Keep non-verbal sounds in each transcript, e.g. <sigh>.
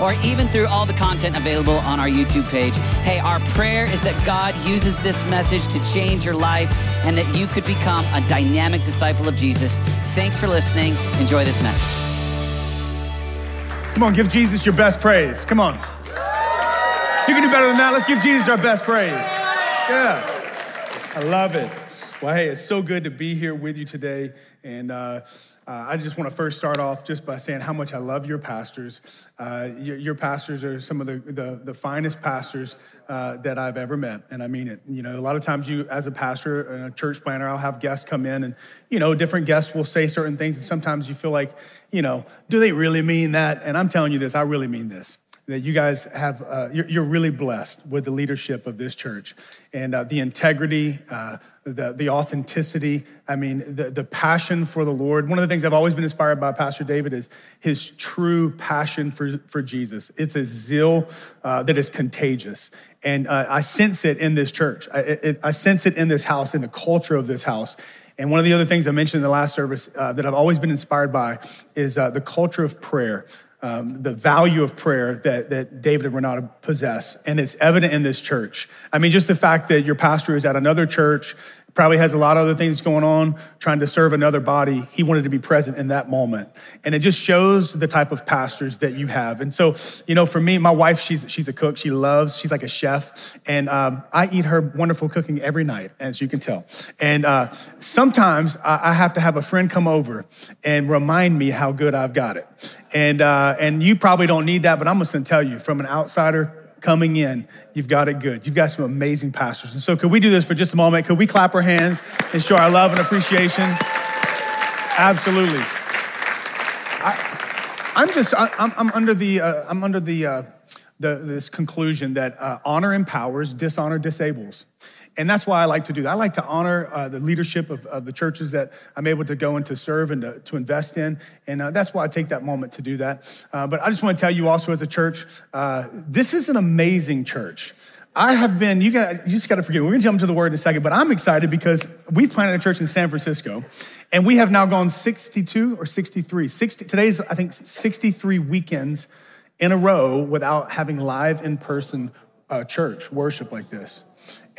or even through all the content available on our YouTube page. Hey, our prayer is that God uses this message to change your life and that you could become a dynamic disciple of Jesus. Thanks for listening. Enjoy this message. Come on, give Jesus your best praise. Come on. You can do better than that. Let's give Jesus our best praise. Yeah. I love it. Well, hey, it's so good to be here with you today. And uh, uh, I just want to first start off just by saying how much I love your pastors. Uh, your, your, pastors are some of the, the, the finest pastors uh, that I've ever met. And I mean it. You know, a lot of times you, as a pastor and a church planter, I'll have guests come in and, you know, different guests will say certain things. And sometimes you feel like, you know, do they really mean that? And I'm telling you this, I really mean this that you guys have, uh, you're, you're, really blessed with the leadership of this church and uh, the integrity, uh, the, the authenticity. I mean, the, the passion for the Lord. One of the things I've always been inspired by Pastor David is his true passion for, for Jesus. It's a zeal uh, that is contagious. And uh, I sense it in this church. I, it, I sense it in this house, in the culture of this house. And one of the other things I mentioned in the last service uh, that I've always been inspired by is the culture of prayer um, the value of prayer that, that David and Renata possess. And it's evident in this church. I mean, just the fact that your pastor is at another church probably has a lot of other things going on, trying to serve another body. He wanted to be present in that moment. And it just shows the type of pastors that you have. And so, you know, for me, my wife, she's, she's a cook. She loves, she's like a chef. And um, I eat her wonderful cooking every night, as you can tell. And uh, sometimes I, I have to have a friend come over and remind me how good I've got it. And, uh, and you probably don't need that, but I'm just gonna tell you from an outsider, coming in, you've got it good. You've got some amazing pastors. And so, could we do this for just a moment? Could we clap our hands and show our love and appreciation? Absolutely. I, am just, I, am I'm under the, uh, I'm under the, uh, the, this conclusion that uh, honor empowers, dishonor disables. And that's why I like to do that. I like to honor uh, the leadership of, of, the churches that I'm able to go and to serve and to, to invest in. And uh, that's why I take that moment to do that. Uh, but I just want to tell you also as a church, uh, this is an amazing church. I have been, you, got, you just got to forget, we're going to jump into the word in a second, but I'm excited because we've planted a church in San Francisco and we have now gone 62 or 63. 60, today's, I think, 63 weekends in a row without having live in person uh, church worship like this.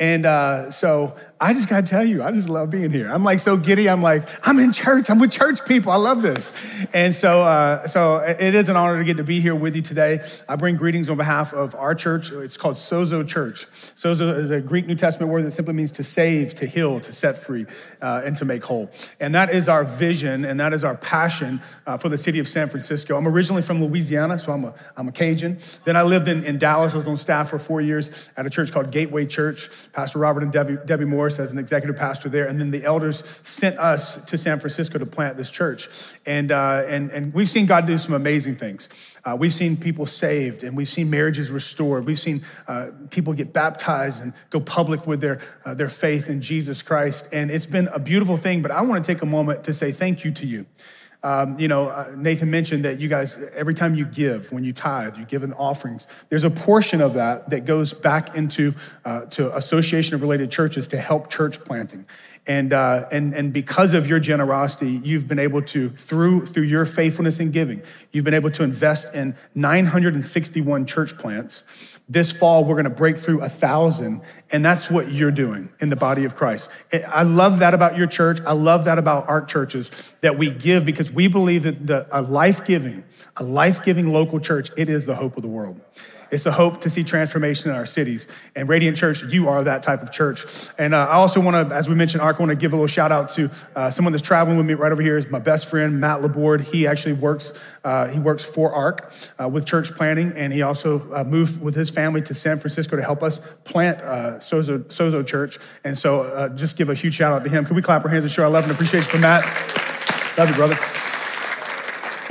And uh, so I just gotta tell you, I just love being here. I'm like so giddy. I'm like, I'm in church. I'm with church people. I love this. And so, uh, so it is an honor to get to be here with you today. I bring greetings on behalf of our church. It's called Sozo Church. Sozo is a Greek New Testament word that simply means to save, to heal, to set free, uh, and to make whole. And that is our vision, and that is our passion uh, for the city of San Francisco. I'm originally from Louisiana, so I'm a, I'm a Cajun. Then I lived in, in Dallas. I was on staff for four years at a church called Gateway Church. Pastor Robert and Debbie, Debbie Morris as an executive pastor there. And then the elders sent us to San Francisco to plant this church. And, uh, and, and we've seen God do some amazing things. Uh, we've seen people saved and we've seen marriages restored. We've seen uh, people get baptized and go public with their, uh, their faith in Jesus Christ. And it's been a beautiful thing, but I want to take a moment to say thank you to you. Um, you know, uh, Nathan mentioned that you guys, every time you give, when you tithe, you give in offerings, there's a portion of that that goes back into uh, to association of related churches to help church planting. And, uh, and, and because of your generosity, you've been able to, through, through your faithfulness in giving, you've been able to invest in 961 church plants this fall, we're going to break through a thousand. And that's what you're doing in the body of Christ. I love that about your church. I love that about our churches that we give because we believe that the, a life giving, a life giving local church, it is the hope of the world. It's a hope to see transformation in our cities. And Radiant Church, you are that type of church. And uh, I also want to, as we mentioned, ARC, I want to give a little shout out to uh, someone that's traveling with me right over here is my best friend, Matt Laborde. He actually works, uh, he works for ARC uh, with church planting. And he also uh, moved with his family to San Francisco to help us plant uh, Sozo, Sozo Church. And so just give a huge shout out to him. Can we clap our hands and show our love and appreciation for Matt? Love you, brother.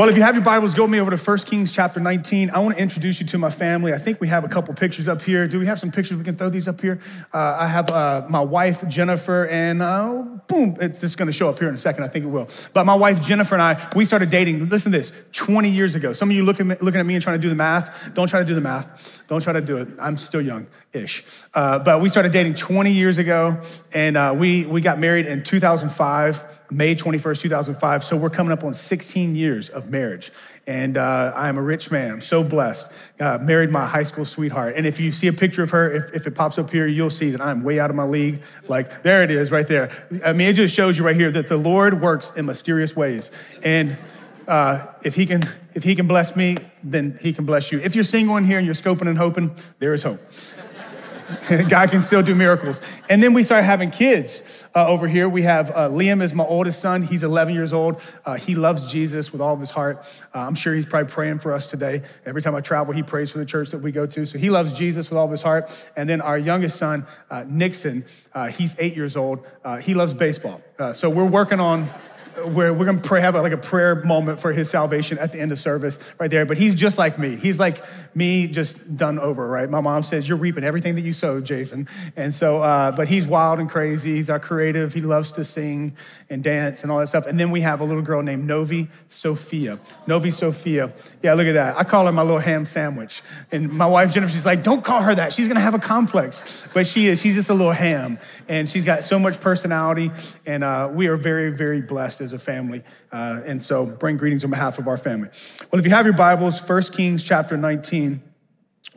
Well, if you have your Bibles, go with me over to 1 Kings chapter 19. I want to introduce you to my family. I think we have a couple pictures up here. Do we have some pictures? We can throw these up here. Uh, I have uh, my wife, Jennifer, and uh, boom, it's just going to show up here in a second. I think it will. But my wife, Jennifer, and I, we started dating, listen to this, 20 years ago. Some of you looking, looking at me and trying to do the math. Don't try to do the math. Don't try to do it. I'm still young ish. Uh, but we started dating 20 years ago, and uh, we, we got married in 2005. May 21st, 2005. So we're coming up on 16 years of marriage. And uh, I'm a rich man. I'm so blessed. Uh, married my high school sweetheart. And if you see a picture of her, if, if it pops up here, you'll see that I'm way out of my league. Like, there it is right there. I mean, it just shows you right here that the Lord works in mysterious ways. And uh, if he can if he can bless me, then he can bless you. If you're single in here and you're scoping and hoping, there is hope. <laughs> God can still do miracles. And then we started having kids uh, over here. We have uh, Liam is my oldest son. He's 11 years old. Uh, he loves Jesus with all of his heart. Uh, I'm sure he's probably praying for us today. Every time I travel, he prays for the church that we go to. So he loves Jesus with all of his heart. And then our youngest son, uh, Nixon, uh, he's eight years old. he loves baseball. so we're working on where we're gonna pray, have like a prayer moment for his salvation at the end of service right there. But he's just like me. He's like me, just done over, right? My mom says, You're reaping everything that you sowed, Jason. And so, uh, but he's wild and crazy. He's our creative. He loves to sing and dance and all that stuff. And then we have a little girl named Novi Sophia. Novi Sophia. Yeah, look at that. I call her my little ham sandwich. And my wife, Jennifer, she's like, Don't call her that. She's gonna have a complex. But she is. She's just a little ham. And she's got so much personality. And uh, we are very, very blessed as a family. Uh, and so bring greetings on behalf of our family. Well, if you have your Bibles, 1 Kings chapter 19,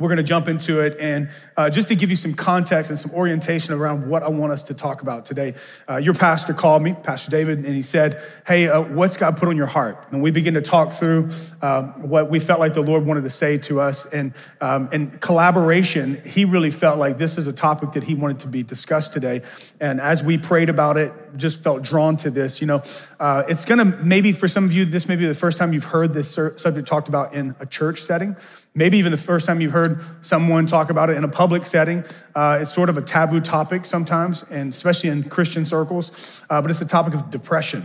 we're going to jump into it. And uh, just to give you some context and some orientation around what I want us to talk about today, uh, your pastor called me, Pastor David, and he said, Hey, uh, what's God put on your heart? And we begin to talk through uh, what we felt like the Lord wanted to say to us. And um, in collaboration, he really felt like this is a topic that he wanted to be discussed today. And as we prayed about it, just felt drawn to this. You know, uh, it's going to maybe for some of you, this may be the first time you've heard this subject talked about in a church setting. Maybe even the first time you've heard someone talk about it in a public setting. Uh, it's sort of a taboo topic sometimes, and especially in Christian circles, uh, but it's the topic of depression.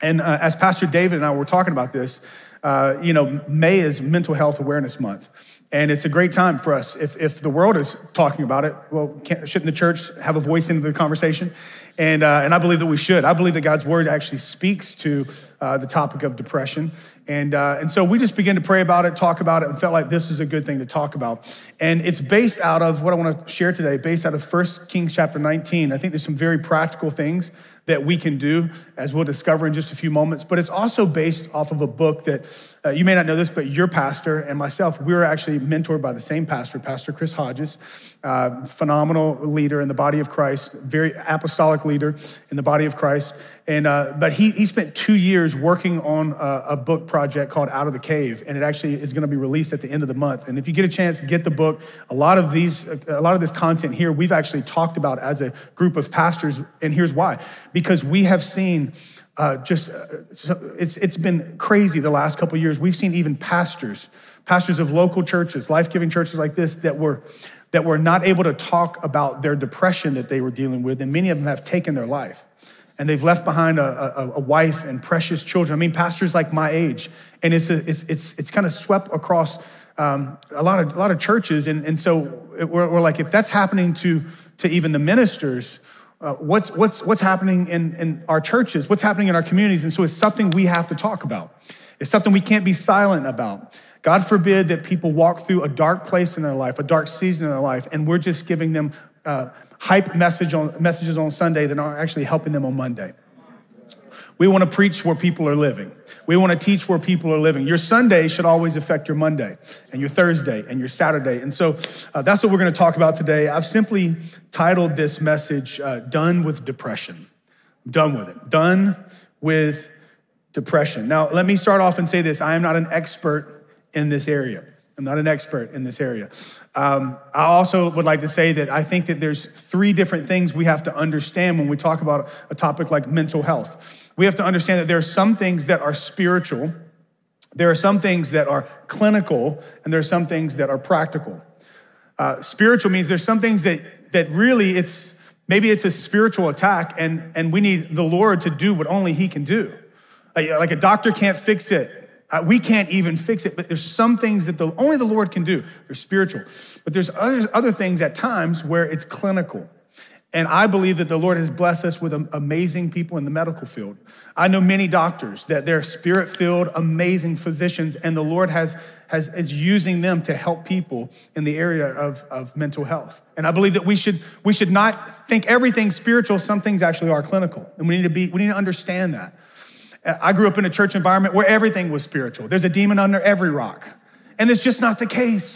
And uh, as Pastor David and I were talking about this, uh, you know, May is Mental Health Awareness Month. And it's a great time for us. If, if the world is talking about it, well, shouldn't the church have a voice into the conversation? And, uh, and I believe that we should. I believe that God's word actually speaks to uh, the topic of depression. And, uh, and so we just began to pray about it, talk about it, and felt like this is a good thing to talk about. And it's based out of what I want to share today, based out of 1 Kings chapter 19. I think there's some very practical things that we can do, as we'll discover in just a few moments. But it's also based off of a book that uh, you may not know this, but your pastor and myself, we were actually mentored by the same pastor, Pastor Chris Hodges, uh, phenomenal leader in the body of Christ, very apostolic leader in the body of Christ. And, uh, but he, he spent two years working on a, a, book project called Out of the Cave, and it actually is going to be released at the end of the month. And if you get a chance, get the book. A lot of these, a lot of this content here, we've actually talked about as a group of pastors, and here's why: because we have seen. Uh, just uh, it's it's been crazy the last couple years. We've seen even pastors, pastors of local churches, life-giving churches like this, that were that were not able to talk about their depression that they were dealing with, and many of them have taken their life and they've left behind a, a, a, wife and precious children. I mean, pastors like my age, and it's a, it's it's it's kind of swept across um, a lot of a lot of churches, and and so we're, we're, like, if that's happening to to even the ministers, uh, what's what's what's happening in in our churches? What's happening in our communities? And so it's something we have to talk about. It's something we can't be silent about. God forbid that people walk through a dark place in their life, a dark season in their life, and we're just giving them. Uh, hype message on, messages on Sunday that aren't actually helping them on Monday. We want to preach where people are living. We want to teach where people are living. Your Sunday should always affect your Monday and your Thursday and your Saturday. And so uh, that's what we're going to talk about today. I've simply titled this message, uh, Done with Depression. done with it. Done with depression. Now, let me start off and say this I am not an expert in this area. I'm not an expert in this area. Um, I also would like to say that I think that there's three different things we have to understand when we talk about a topic like mental health. We have to understand that there are some things that are spiritual, there are some things that are clinical, and there are some things that are practical. Uh, spiritual means there's some things that that really it's maybe it's a spiritual attack, and and we need the Lord to do what only He can do. Like, like a doctor can't fix it Uh, we can't even fix it, but there's some things that the, only the Lord can do. They're spiritual. But there's other, other things at times where it's clinical. And I believe that the Lord has blessed us with amazing people in the medical field. I know many doctors that they're spirit filled, amazing physicians, and the Lord has, has, is using them to help people in the area of, of mental health. And I believe that we should, we should not think everything spiritual, some things actually are clinical. And we need to be, we need to understand that. Uh, I grew up in a church environment where everything was spiritual. There's a demon under every rock. And it's just not the case.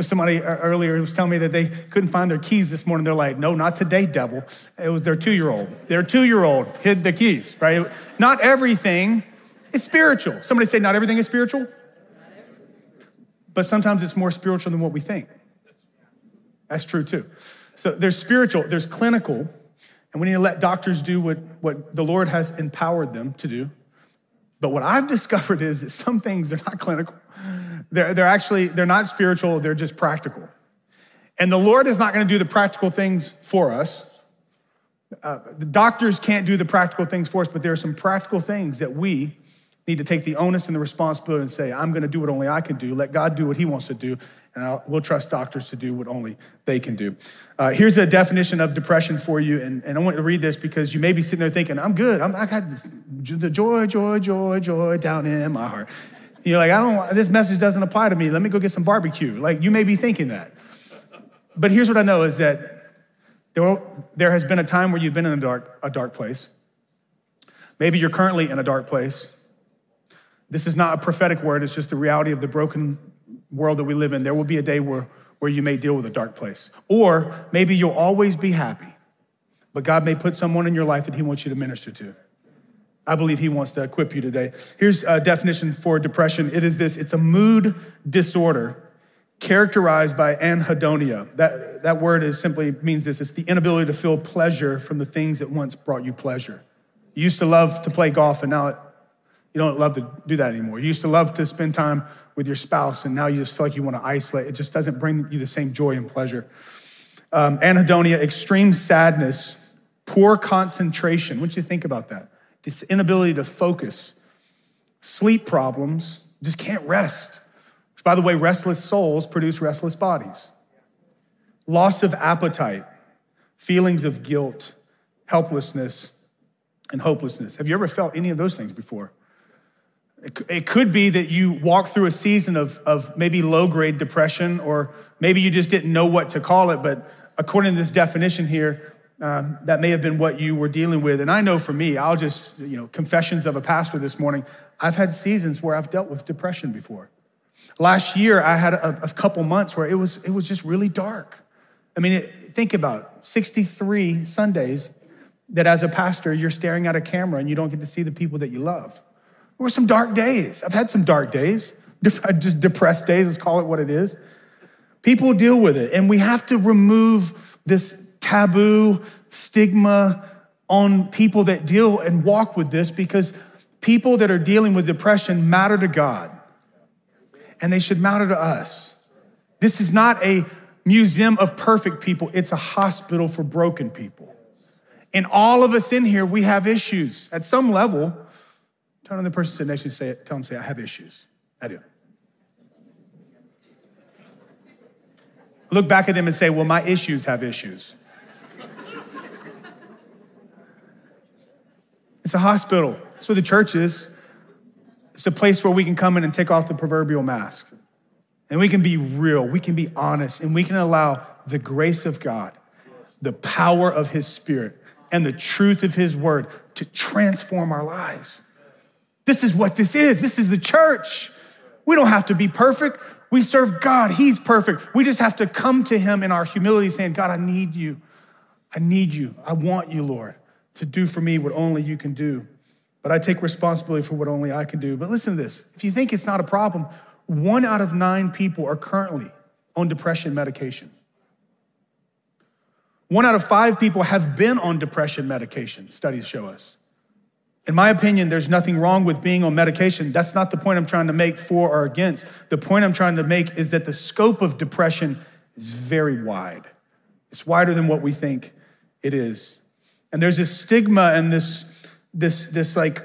Somebody uh, earlier was telling me that they couldn't find their keys this morning. They're like, no, not today, devil. It was their two year old. Their two year old hid the keys, right? Not everything is spiritual. Somebody say, not everything is spiritual? But sometimes it's more spiritual than what we think. That's true too. So there's spiritual, there's clinical, and we need to let doctors do what, what the Lord has empowered them to do. But what I've discovered is that some things they're not clinical. They're, they're actually, they're not spiritual, they're just practical. And the Lord is not going to do the practical things for us. Uh, the doctors can't do the practical things for us, but there are some practical things that we need to take the onus and the responsibility and say, I'm going to do what only I can do. Let God do what He wants to do, and I'll, we'll trust doctors to do what only they can do. Uh, here's a definition of depression for you, and, and I want to read this because you may be sitting there thinking, I'm good. I'm, I got the joy, joy, joy, joy down in my heart. You're like, I don't, this message doesn't apply to me. Let me go get some barbecue. Like, you may be thinking that. But here's what I know is that there, there has been a time where you've been in a dark, a dark place. Maybe you're currently in a dark place. This is not a prophetic word, it's just the reality of the broken world that we live in. There will be a day where, where you may deal with a dark place. Or maybe you'll always be happy, but God may put someone in your life that He wants you to minister to. I believe he wants to equip you today. Here's a definition for depression it is this it's a mood disorder characterized by anhedonia. That, that word is simply means this it's the inability to feel pleasure from the things that once brought you pleasure. You used to love to play golf, and now it, you don't love to do that anymore. You used to love to spend time with your spouse, and now you just feel like you want to isolate. It just doesn't bring you the same joy and pleasure. Um, anhedonia, extreme sadness, poor concentration. What do you think about that? this inability to focus, sleep problems, just can't rest. Which, by the way, restless souls produce restless bodies. Loss of appetite, feelings of guilt, helplessness, and hopelessness. Have you ever felt any of those things before? It could be that you walk through a season of, of maybe low grade depression, or maybe you just didn't know what to call it. But according to this definition here, um, that may have been what you were dealing with. And I know for me, I'll just, you know, confessions of a pastor this morning. I've had seasons where I've dealt with depression before. Last year, I had a, a couple months where it was, it was just really dark. I mean, it, think about it, 63 Sundays that as a pastor, you're staring at a camera and you don't get to see the people that you love. There were some dark days. I've had some dark days, <laughs> just depressed days, let's call it what it is. People deal with it, and we have to remove this taboo, stigma on people that deal and walk with this because people that are dealing with depression matter to God and they should matter to us. This is not a museum of perfect people, it's a hospital for broken people. And all of us in here, we have issues at some level. Turn on the person sitting next to you say tell them, say, I have issues. I do. Look back at them and say, Well, my issues have issues. It's a hospital. That's where the church is. It's a place where we can come in and take off the proverbial mask. And we can be real, we can be honest, and we can allow the grace of God, the power of His Spirit, and the truth of His Word to transform our lives. This is what this is. This is the church. We don't have to be perfect. We serve God. He's perfect. We just have to come to Him in our humility, saying, God, I need you. I need you. I want you, Lord to do for me what only you can do. But I take responsibility for what only I can do. But listen to this if you think it's not a problem, one out of nine people are currently on depression medication. One out of five people have been on depression medication, studies show us. In my opinion, there's nothing wrong with being on medication. That's not the point I'm trying to make for or against. The point I'm trying to make is that the scope of depression is very wide. It's wider than what we think it is. And there's this stigma and this, this, this like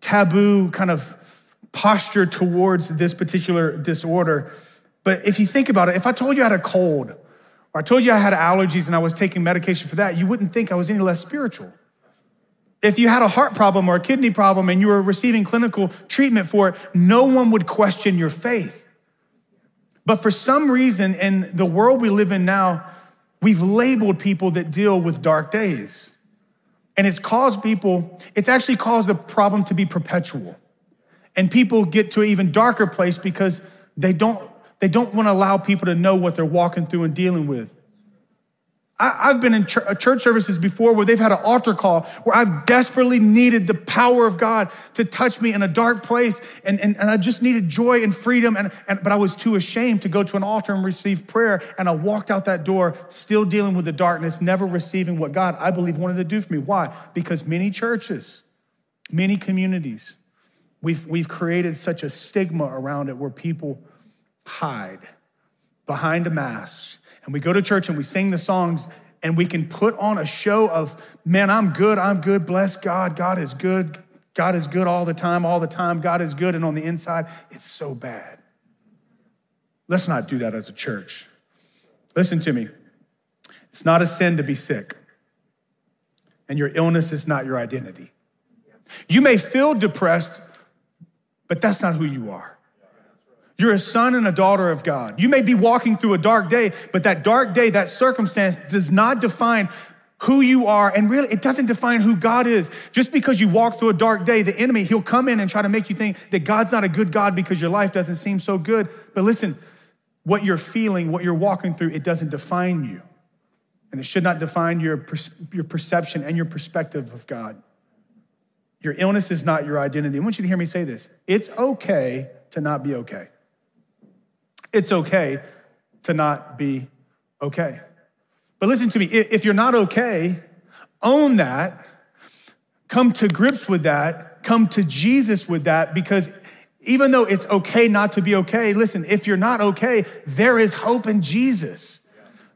taboo kind of posture towards this particular disorder. But if you think about it, if I told you I had a cold, or I told you I had allergies and I was taking medication for that, you wouldn't think I was any less spiritual. If you had a heart problem or a kidney problem and you were receiving clinical treatment for it, no one would question your faith. But for some reason, in the world we live in now, we've labeled people that deal with dark days. And it's caused people, it's actually caused the problem to be perpetual. And people get to an even darker place because they don't, they don't want to allow people to know what they're walking through and dealing with. I, have been in ch- uh, church services before where they've had an altar call where I've desperately needed the power of God to touch me in a dark place. And, and, and I just needed joy and freedom. And, and, but I was too ashamed to go to an altar and receive prayer. And I walked out that door still dealing with the darkness, never receiving what God, I believe, wanted to do for me. Why? Because many churches, many communities, we've, we've created such a stigma around it where people hide behind a mask and we go to church and we sing the songs and we can put on a show of, man, I'm good, I'm good, bless God, God is good, God is good all the time, all the time, God is good. And on the inside, it's so bad. Let's not do that as a church. Listen to me. It's not a sin to be sick, and your illness is not your identity. You may feel depressed, but that's not who you are. You're a son and a daughter of God. You may be walking through a dark day, but that dark day, that circumstance does not define who you are. And really, it doesn't define who God is. Just because you walk through a dark day, the enemy, he'll come in and try to make you think that God's not a good God because your life doesn't seem so good. But listen, what you're feeling, what you're walking through, it doesn't define you. And it should not define your, your perception and your perspective of God. Your illness is not your identity. I want you to hear me say this it's okay to not be okay it's okay to not be okay. But listen to me if you're not okay, own that, come to grips with that, come to Jesus with that, because even though it's okay not to be okay, listen, if you're not okay, there is hope in Jesus.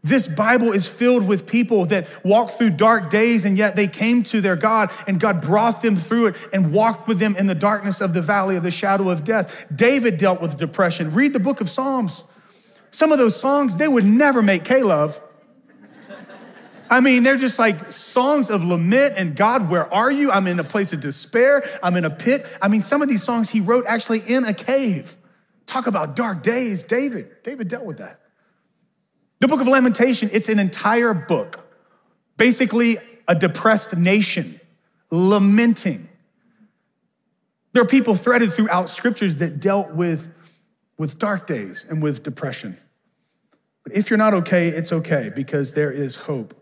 This Bible is filled with people that walked through dark days and yet they came to their God and God brought them through it and walked with them in the darkness of the valley of the shadow of death. David dealt with depression. Read the book of Psalms. Some of those songs, they would never make K-Love. I mean, they're just like songs of lament and God, where are you? I'm in a place of despair. I'm in a pit. I mean, some of these songs he wrote actually in a cave. Talk about dark days. David, David dealt with that. The book of Lamentation, it's an entire book, basically a depressed nation lamenting. There are people threaded throughout scriptures that dealt with, with dark days and with depression. But if you're not okay, it's okay because there is hope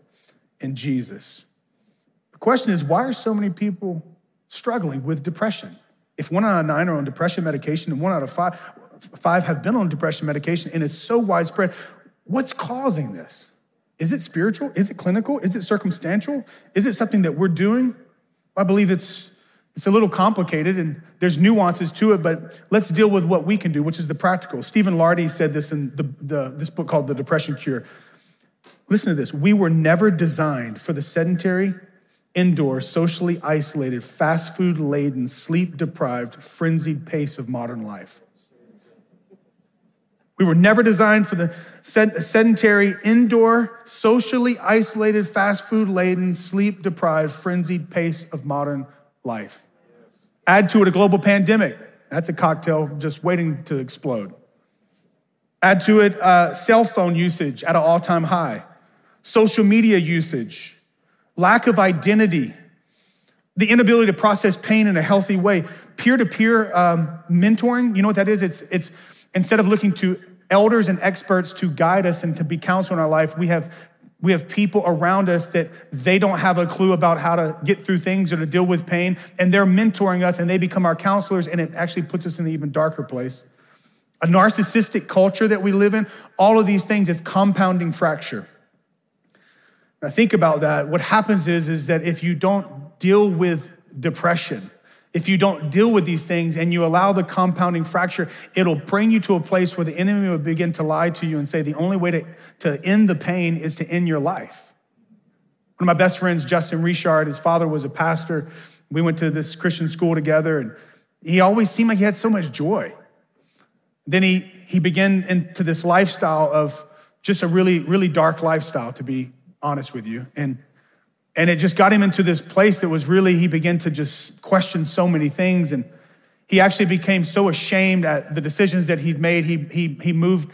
in Jesus. The question is why are so many people struggling with depression? If one out of nine are on depression medication and one out of five, five have been on depression medication and it's so widespread, What's causing this? Is it spiritual? Is it clinical? Is it circumstantial? Is it something that we're doing? I believe it's it's a little complicated and there's nuances to it, but let's deal with what we can do, which is the practical. Stephen Ilardi said this in the, the, this book called The Depression Cure. Listen to this. We were never designed for the sedentary, indoor, socially isolated, fast food laden, sleep deprived, frenzied pace of modern life. We were never designed for the sedentary, indoor, socially isolated, fast food laden, sleep deprived, frenzied pace of modern life. Add to it a global pandemic. That's a cocktail just waiting to explode. Add to it uh, cell phone usage at an all time high, social media usage, lack of identity, the inability to process pain in a healthy way, peer to peer mentoring. You know what that is? It's, it's instead of looking to elders and experts to guide us and to be counsel in our life. We have we have people around us that they don't have a clue about how to get through things or to deal with pain, and they're mentoring us and they become our counselors, and it actually puts us in an even darker place. A narcissistic culture that we live in, all of these things is compounding fracture. Now think about that. What happens is, is that if you don't deal with depression, if you don't deal with these things and you allow the compounding fracture, it'll bring you to a place where the enemy will begin to lie to you and say the only way to, to end the pain is to end your life. One of my best friends, Justin Richard, his father was a pastor. We went to this Christian school together, and he always seemed like he had so much joy. Then he, he began into this lifestyle of just a really, really dark lifestyle, to be honest with you. And, and it just got him into this place that was really, he began to just question so many things. And he actually became so ashamed at the decisions that he'd made. He, he, he moved,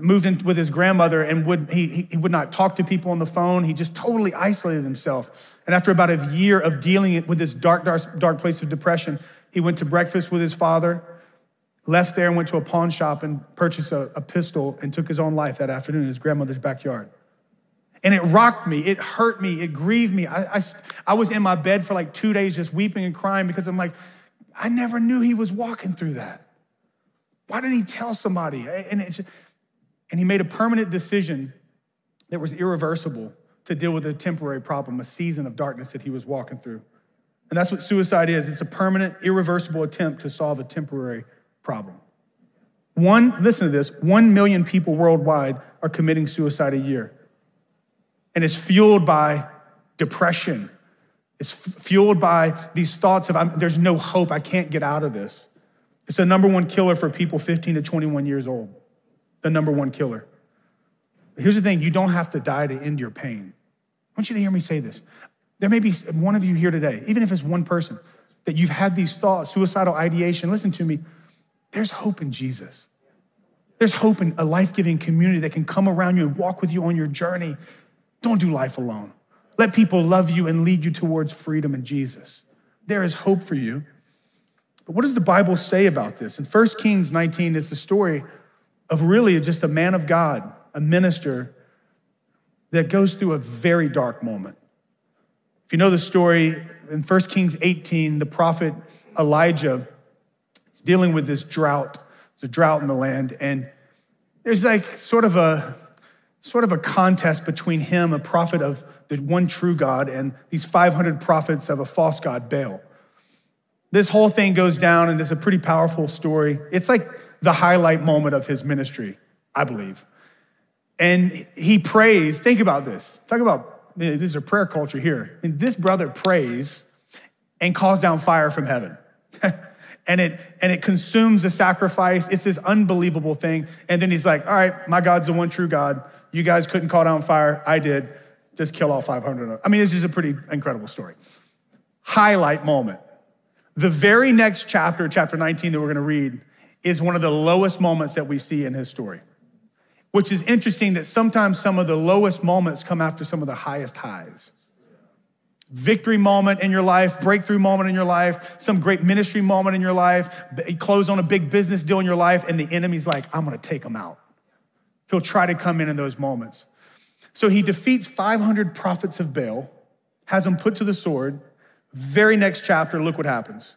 moved in with his grandmother and would, he, he would not talk to people on the phone. He just totally isolated himself. And after about a year of dealing with this dark, dark, dark place of depression, he went to breakfast with his father, left there and went to a pawn shop and purchased a, a pistol and took his own life that afternoon in his grandmother's backyard. And it rocked me, it hurt me, it grieved me. I, I, I was in my bed for like two days just weeping and crying because I'm like, I never knew he was walking through that. Why didn't he tell somebody? And, and he made a permanent decision that was irreversible to deal with a temporary problem, a season of darkness that he was walking through. And that's what suicide is it's a permanent, irreversible attempt to solve a temporary problem. One, listen to this, one million people worldwide are committing suicide a year. And it's fueled by depression. It's fueled by these thoughts of, there's no hope, I can't get out of this. It's the number one killer for people 15 to 21 years old. The number one killer. Here's the thing you don't have to die to end your pain. I want you to hear me say this. There may be one of you here today, even if it's one person, that you've had these thoughts, suicidal ideation. Listen to me. There's hope in Jesus. There's hope in a life giving community that can come around you and walk with you on your journey. Don't do life alone. Let people love you and lead you towards freedom in Jesus. There is hope for you. But what does the Bible say about this? In 1 Kings 19, it's a story of really just a man of God, a minister that goes through a very dark moment. If you know the story, in 1 Kings 18, the prophet Elijah is dealing with this drought. There's a drought in the land, and there's like sort of a sort of a contest between him, a prophet of the one true God, and these 500 prophets of a false god, Baal. This whole thing goes down, and it's a pretty powerful story. It's like the highlight moment of his ministry, I believe. And he prays. Think about this. Talk about this is a prayer culture here. And this brother prays and calls down fire from heaven. <laughs> and it and it consumes the sacrifice. It's this unbelievable thing. And then he's like, "All right, my God's the one true God. You guys couldn't call down fire. I did. Just kill all 500." I mean, this is a pretty incredible story. Highlight moment. The very next chapter, chapter 19 that we're going to read, is one of the lowest moments that we see in his story. Which is interesting that sometimes some of the lowest moments come after some of the highest highs victory moment in your life, breakthrough moment in your life, some great ministry moment in your life, close on a big business deal in your life, and the enemy's like, I'm gonna take them out. He'll try to come in in those moments. So he defeats 500 prophets of Baal, has them put to the sword. Very next chapter, look what happens.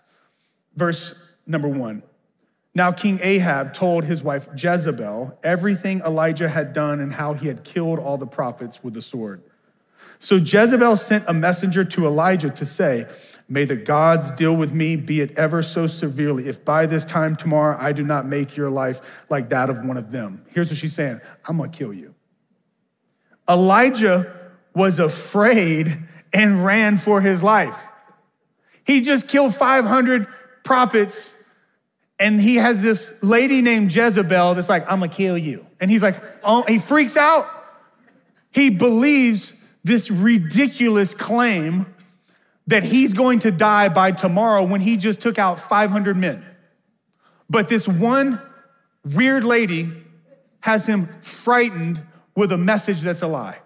Verse number one. Now, King Ahab told his wife Jezebel everything Elijah had done and how he had killed all the prophets with the sword. So Jezebel sent a messenger to Elijah to say, May the gods deal with me, be it ever so severely, if by this time tomorrow I do not make your life like that of one of them. Here's what she's saying I'm gonna kill you. Elijah was afraid and ran for his life. He just killed 500 prophets, and he has this lady named Jezebel that's like, I'm gonna kill you. And he's like, oh, he freaks out. He believes this ridiculous claim that he's going to die by tomorrow when he just took out 500 men. But this one weird lady has him frightened with a message that's a lie.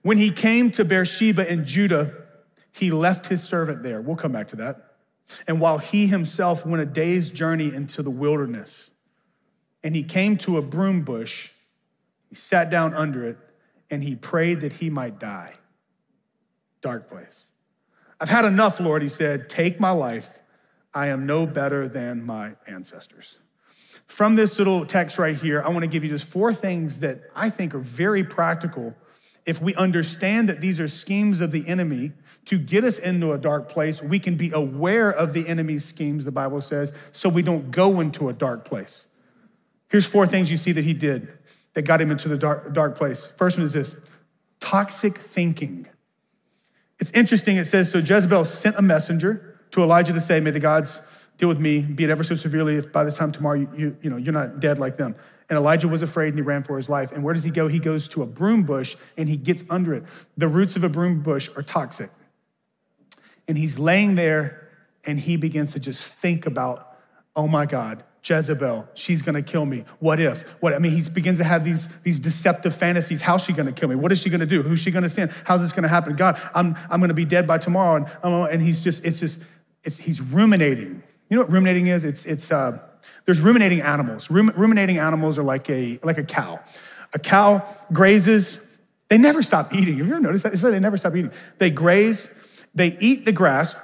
When he came to Beersheba in Judah, he left his servant there. We'll come back to that. And while he himself went a day's journey into the wilderness, and he came to a broom bush, he sat down under it and he prayed that he might die. Dark place. I've had enough, Lord, he said. Take my life. I am no better than my ancestors. From this little text right here, I want to give you just four things that I think are very practical if we understand that these are schemes of the enemy to get us into a dark place. We can be aware of the enemy's schemes, the Bible says, so we don't go into a dark place. Here's four things you see that he did that got him into the dark, dark place. First one is this toxic thinking. It's interesting, it says, so Jezebel sent a messenger to Elijah to say, May the gods deal with me, be it ever so severely, if by this time tomorrow you, you, you know, you're not dead like them. And Elijah was afraid and he ran for his life. And where does he go? He goes to a broom bush and he gets under it. The roots of a broom bush are toxic. And he's laying there and he begins to just think about, oh my God, Jezebel, she's gonna kill me. What if? What I mean, he begins to have these, these deceptive fantasies. How's she gonna kill me? What is she gonna do? Who's she gonna send? How's this gonna happen? God, I'm, I'm gonna be dead by tomorrow. And, um, and he's just, it's just, it's, he's ruminating. You know what ruminating is? It's, it's, uh, there's ruminating animals. Rum, ruminating animals are like a, like a cow. A cow grazes, they never stop eating. Have you ever noticed that? It's like they never stop eating. They graze, they eat the grass,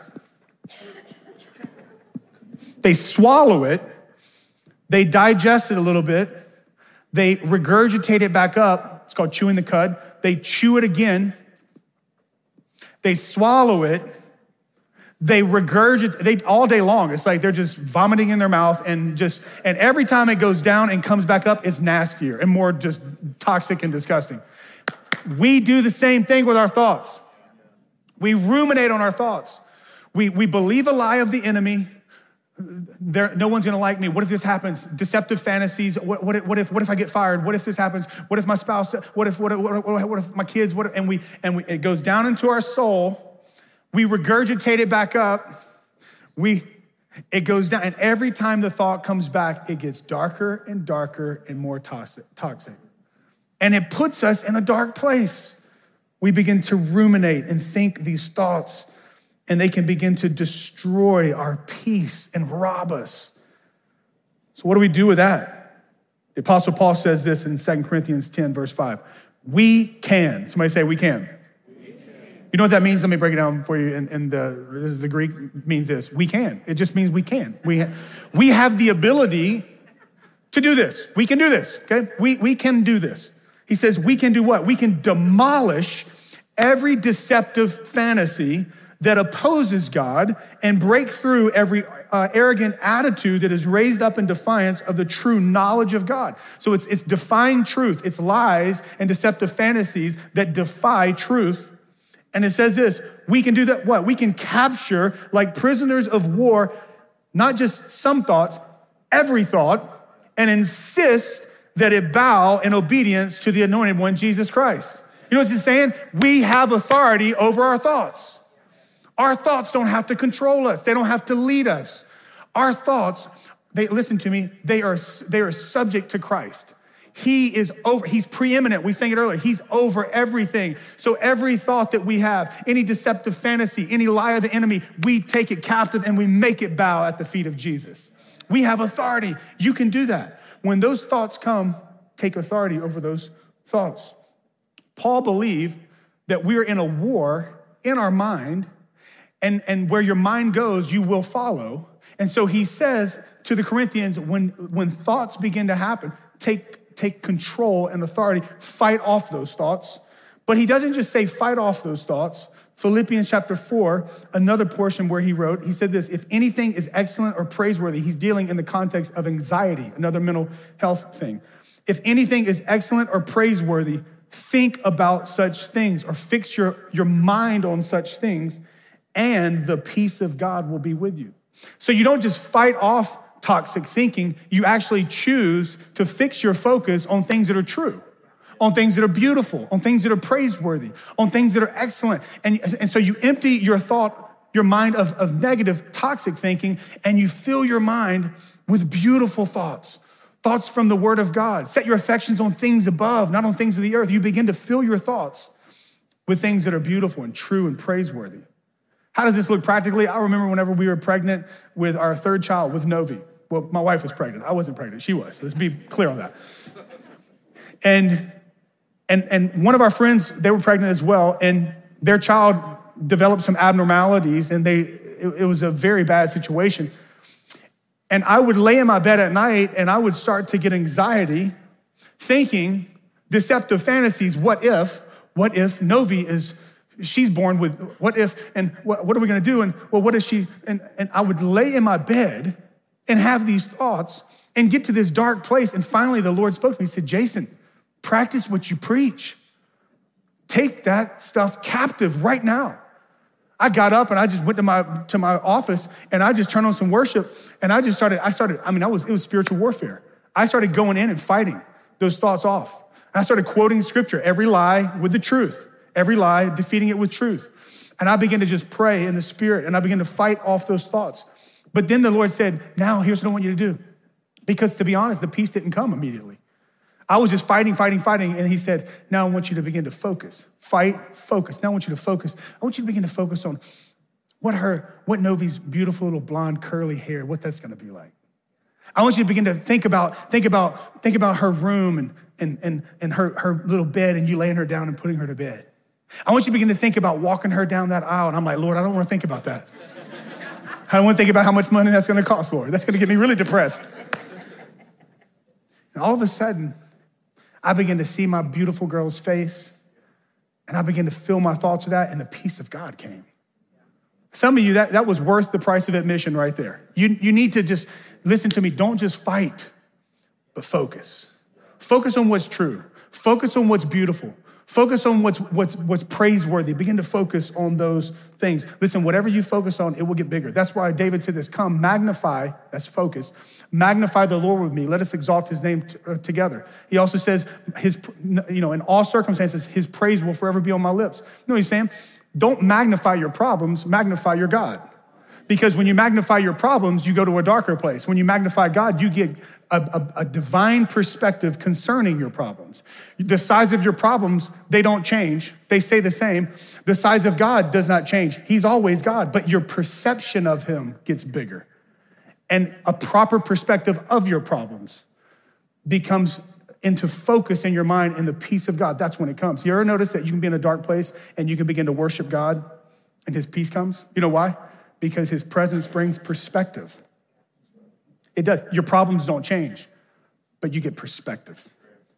they swallow it, they digest it a little bit, they regurgitate it back up. It's called chewing the cud. They chew it again, they swallow it, they regurgitate they all day long it's like they're just vomiting in their mouth and just and every time it goes down and comes back up it's nastier and more just toxic and disgusting. We do the same thing with our thoughts. We ruminate on our thoughts. We, we believe a lie of the enemy there, no one's gonna like me. What if this happens? Deceptive fantasies. What, what, if, what, if, what if I get fired? What if this happens? What if my spouse? What if, what if, what if, what if my kids? What if, and we, and we, it goes down into our soul we regurgitate it back up. We, it goes down. And every time the thought comes back, it gets darker and darker and more toxic. toxic. And it puts us in a dark place. We begin to ruminate and think these thoughts, and they can begin to destroy our peace and rob us. So, what do we do with that? The Apostle Paul says this in 2 Corinthians 10, verse 5. We can. Somebody say, We can. You know what that means? Let me break it down for you. And, and the, this is the Greek means this. We can. It just means we can. We, we have the ability to do this. We can do this, okay? We, we can do this. He says we can do what? We can demolish every deceptive fantasy that opposes God and break through every uh, arrogant attitude that is raised up in defiance of the true knowledge of God. So it's, it's defying truth, it's lies and deceptive fantasies that defy truth and it says this we can do that, what? We can capture, like prisoners of war, not just some thoughts, every thought, and insist that it bow in obedience to the anointed one, Jesus Christ. You know what he's saying? We have authority over our thoughts. Our thoughts don't have to control us, they don't have to lead us. Our thoughts, they listen to me, they are, they are subject to Christ. He is over, he's preeminent. We sang it earlier. He's over everything. So every thought that we have, any deceptive fantasy, any lie of the enemy, we take it captive and we make it bow at the feet of Jesus. We have authority. You can do that. When those thoughts come, take authority over those thoughts. Paul believed that we're in a war in our mind, and, and where your mind goes, you will follow. And so he says to the Corinthians, when, when thoughts begin to happen, take take control and authority, fight off those thoughts. But he doesn't just say fight off those thoughts. Philippians chapter 4, another portion where he wrote, he said this if anything is excellent or praiseworthy, he's dealing in the context of anxiety, another mental health thing. If anything is excellent or praiseworthy, think about such things or fix your, your mind on such things, and the peace of God will be with you. So you don't just fight off toxic thinking, you actually choose to fix your focus on things that are true, on things that are beautiful, on things that are praiseworthy, on things that are excellent. And, and so you empty your thought, your mind of, of negative, toxic thinking, and you fill your mind with beautiful thoughts. Thoughts from the Word of God. Set your affections on things above, not on things of the earth. You begin to fill your thoughts with things that are beautiful and true and praiseworthy. How does this look practically? I remember whenever we were pregnant with our third child, with Novi. Well, my wife was pregnant. I wasn't pregnant. She was. Let's be clear on that. And and and one of our friends, they were pregnant as well, and their child developed some abnormalities, and they it, it was a very bad situation. And I would lay in my bed at night and I would start to get anxiety, thinking deceptive fantasies. What if? What if Novi is she's born with what if and what, what are we going to do and well what if she and, and i would lay in my bed and have these thoughts and get to this dark place. And finally, the Lord spoke to me. He said, Jason, practice what you preach. Take that stuff captive right now. I got up and I just went to my to my office and I just turned on some worship and I just started, I started, I mean, I was it was spiritual warfare. I started going in and fighting those thoughts off. I started quoting scripture, every lie with the truth, every lie, defeating it with truth. And I began to just pray in the spirit and I began to fight off those thoughts. But then the Lord said, Now here's what I want you to do. Because to be honest, the peace didn't come immediately. I was just fighting, fighting, fighting. And he said, Now I want you to begin to focus. Fight, focus. Now I want you to focus. I want you to begin to focus on what her, what Novi's beautiful little blonde curly hair, what that's gonna be like. I want you to begin to think about, think about, think about her room and, and, and, and her, her little bed and you laying her down and putting her to bed. I want you to begin to think about walking her down that aisle. And I'm like, Lord, I don't want to think about that. I don't want to think about how much money that's going to cost, Lord. That's going to get me really depressed. And all of a sudden, I begin to see my beautiful girl's face, and I begin to fill my thoughts with that, and the peace of God came. Some of you, that, that was worth the price of admission right there. You, you need to just listen to me. Don't just fight, but focus. Focus on what's true, focus on what's beautiful. Focus on what's, what's, what's praiseworthy. Begin to focus on those things. Listen, whatever you focus on, it will get bigger. That's why David said this Come, magnify, that's focus, magnify the Lord with me. Let us exalt his name t- uh, together. He also says, his, you know, in all circumstances, his praise will forever be on my lips. You know what he's saying? Don't magnify your problems, magnify your God. Because when you magnify your problems, you go to a darker place. When you magnify God, you get a, a, divine perspective concerning your problems. The size of your problems, they don't change, they stay the same. The size of God does not change. He's always God, but your perception of Him gets bigger. And a proper perspective of your problems becomes into focus in your mind and the peace of God. That's when it comes. You ever notice that you can be in a dark place and you can begin to worship God and His peace comes? You know why? Because His presence brings perspective. It does. Your problems don't change, but you get perspective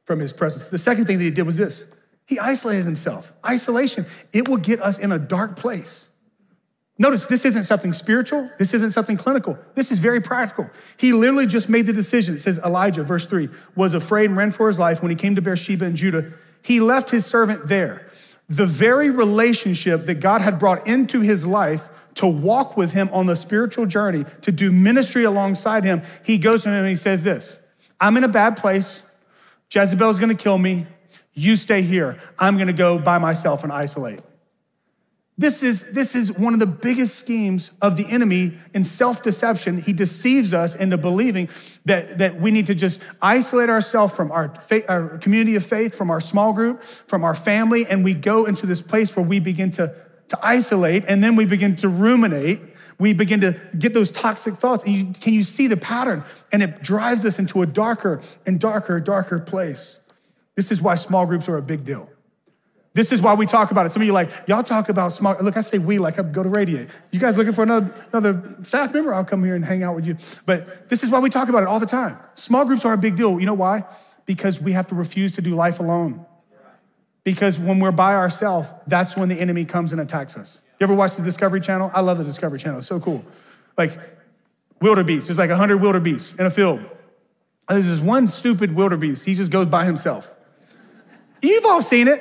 from His presence. The second thing that He did was this He isolated Himself. Isolation, it will get us in a dark place. Notice this isn't something spiritual. This isn't something clinical. This is very practical. He literally just made the decision. It says Elijah, verse three, was afraid and ran for his life when he came to Beersheba in Judah. He left his servant there. The very relationship that God had brought into his life to walk with him on the spiritual journey, to do ministry alongside him, he goes to him and he says this I'm in a bad place. Jezebel's gonna kill me. You stay here. I'm gonna go by myself and isolate. This is, this is one of the biggest schemes of the enemy in self deception. He deceives us into believing that, that we need to just isolate ourselves from our, faith, our community of faith, from our small group, from our family, and we go into this place where we begin to, to isolate and then we begin to ruminate. We begin to get those toxic thoughts. And you, can you see the pattern? And it drives us into a darker and darker, darker place. This is why small groups are a big deal. This is why we talk about it. Some of you like, y'all talk about small. Look, I say we like I go to Radiate. You guys looking for another, another staff member? I'll come here and hang out with you. But this is why we talk about it all the time. Small groups are a big deal. You know why? Because we have to refuse to do life alone. Because when we're by ourselves, that's when the enemy comes and attacks us. You ever watch the Discovery Channel? I love the Discovery Channel. It's so cool. Like wildebeest. There's like 100 wildebeest in a field. There's this one stupid wildebeest. He just goes by himself. You've all seen it.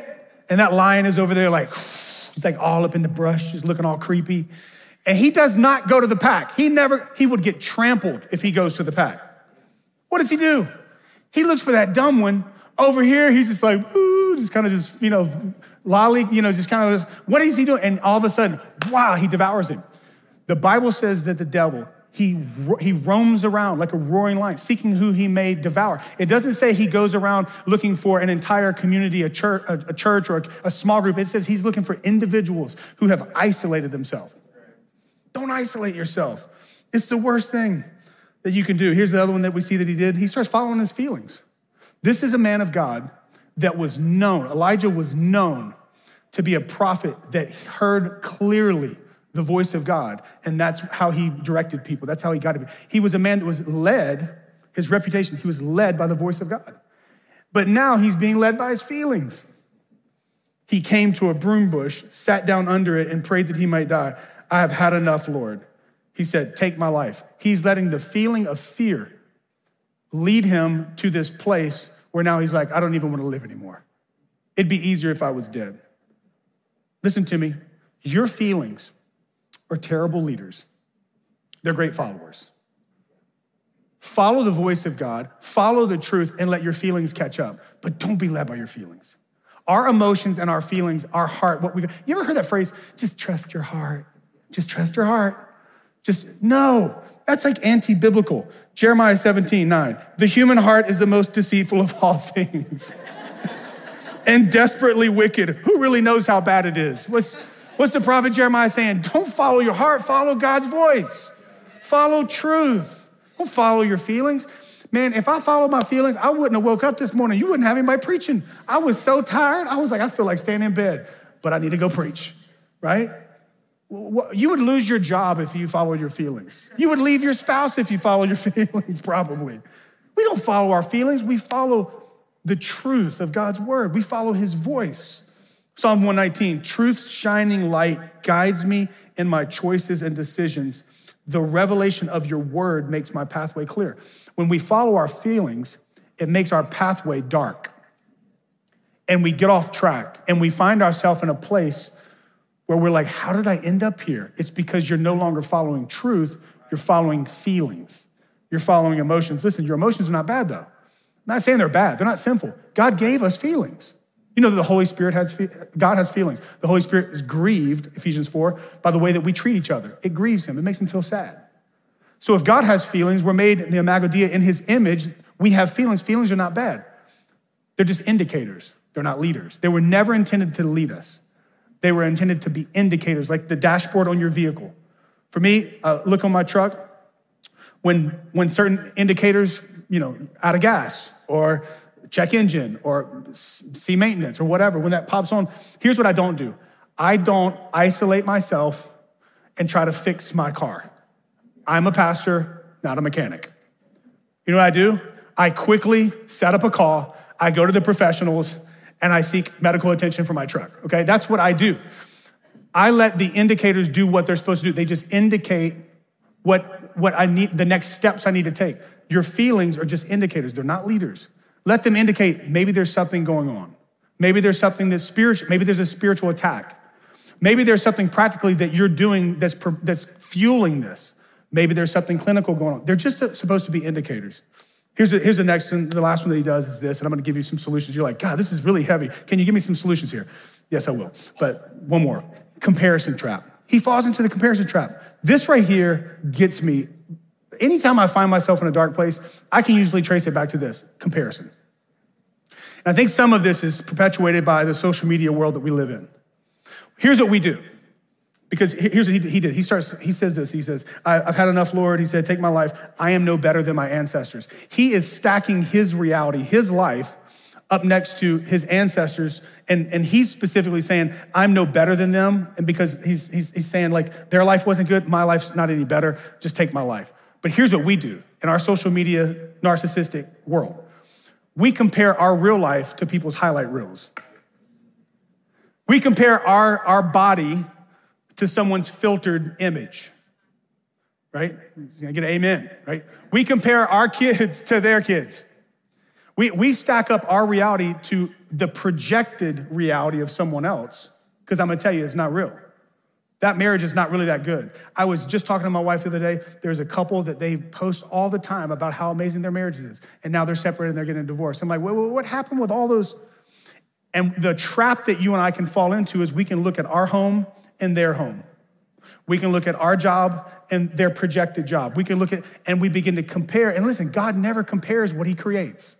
And that lion is over there like, <sniffs> he's like all up in the brush, just looking all creepy. And he does not go to the pack. He never, he would get trampled if he goes to the pack. What does he do? He looks for that dumb one. Over here, he's just like, ooh, just kind of just, you know, lolly, you know, just kind of, just, what is he doing? And all of a sudden, wow, he devours him. The Bible says that the devil, he, he roams around like a roaring lion, seeking who he may devour. It doesn't say he goes around looking for an entire community, a church, a, a church or a, a small group. It says he's looking for individuals who have isolated themselves. Don't isolate yourself. It's the worst thing that you can do. Here's the other one that we see that he did. He starts following his feelings. This is a man of God that was known, Elijah was known to be a prophet that heard clearly the voice of God. And that's how he directed people. That's how he got it. He was a man that was led, his reputation, he was led by the voice of God. But now he's being led by his feelings. He came to a broom bush, sat down under it, and prayed that he might die. I have had enough, Lord. He said, Take my life. He's letting the feeling of fear lead him to this place where now he's like, I don't even want to live anymore. It'd be easier if I was dead. Listen to me. Your feelings are terrible leaders. They're great followers. Follow the voice of God, follow the truth, and let your feelings catch up. But don't be led by your feelings. Our emotions and our feelings, our heart, what we you ever heard that phrase? Just trust your heart. Just trust your heart. Just no. That's like anti-biblical. Jeremiah 17, 9. The human heart is the most deceitful of all <laughs> things. <laughs> and desperately wicked. Who really knows how bad it is? What's, what's the prophet Jeremiah saying? Don't follow your heart, follow God's voice. Follow truth. Don't follow your feelings. Man, if I followed my feelings, I wouldn't have woke up this morning. You wouldn't have anybody preaching. I was so tired. I was like, I feel like staying in bed, but I need to go preach, right? You would lose your job if you followed your feelings. You would leave your spouse if you followed your <laughs> feelings, probably. We don't follow our feelings, we follow the truth of God's word. We follow his voice. Psalm 119 Truth's shining light guides me in my choices and decisions the revelation of your word makes my pathway clear. When we follow our feelings, it makes our pathway dark. And we get off track and we find ourselves in a place where we're like, how did I end up here? It's because you're no longer following truth, you're following feelings, you're following emotions. Listen, your emotions are not bad though. I'm not saying they're bad, they're not sinful. God gave us feelings. You know that the Holy Spirit has, God has feelings. The Holy Spirit is grieved, Ephesians 4, by the way that we treat each other. It grieves him, it makes him feel sad. So if God has feelings, we're made in the Imago Dei in his image, we have feelings. Feelings are not bad. They're just indicators, they're not leaders. They were never intended to lead us, they were intended to be indicators, like the dashboard on your vehicle. For me, uh, look on my truck, when, when certain indicators, you know, out of gas or check engine or see maintenance or whatever, when that pops on, here's what I don't do I don't isolate myself and try to fix my car. I'm a pastor, not a mechanic. You know what I do? I quickly set up a call, I go to the professionals, and I seek medical attention for my truck. Okay, that's what I do. I let the indicators do what they're supposed to do. They just indicate what, what I need, the next steps I need to take. Your feelings are just indicators, they're not leaders. Let them indicate maybe there's something going on. Maybe there's something that's spiritual, maybe there's a spiritual attack. Maybe there's something practically that you're doing that's, that's fueling this. Maybe there's something clinical going on. They're just supposed to be indicators. Here's the, here's the next one. The last one that he does is this, and I'm going to give you some solutions. You're like, God, this is really heavy. Can you give me some solutions here? Yes, I will. But one more comparison trap. He falls into the comparison trap. This right here gets me anytime I find myself in a dark place, I can usually trace it back to this comparison. And I think some of this is perpetuated by the social media world that we live in. Here's what we do. Because here's what he did. He starts, he says this. He says, I've had enough, Lord. He said, Take my life. I am no better than my ancestors. He is stacking his reality, his life, up next to his ancestors. And, and he's specifically saying, I'm no better than them. And because he's, he's, he's saying, like, their life wasn't good, my life's not any better. Just take my life. But here's what we do in our social media narcissistic world we compare our real life to people's highlight reels. We compare our, our body to someone's filtered image, right? I get an amen, right? We compare our kids to their kids. We, we stack up our reality to the projected reality of someone else, because I'm gonna tell you, it's not real. That marriage is not really that good. I was just talking to my wife the other day. There's a couple that they post all the time about how amazing their marriage is. And now they're separated and they're getting a divorce. I'm like, what happened with all those? And the trap that you and I can fall into is we can look at our home their home. We can look at our job and their projected job. We can look at, and we begin to compare. And listen, God never compares what he creates.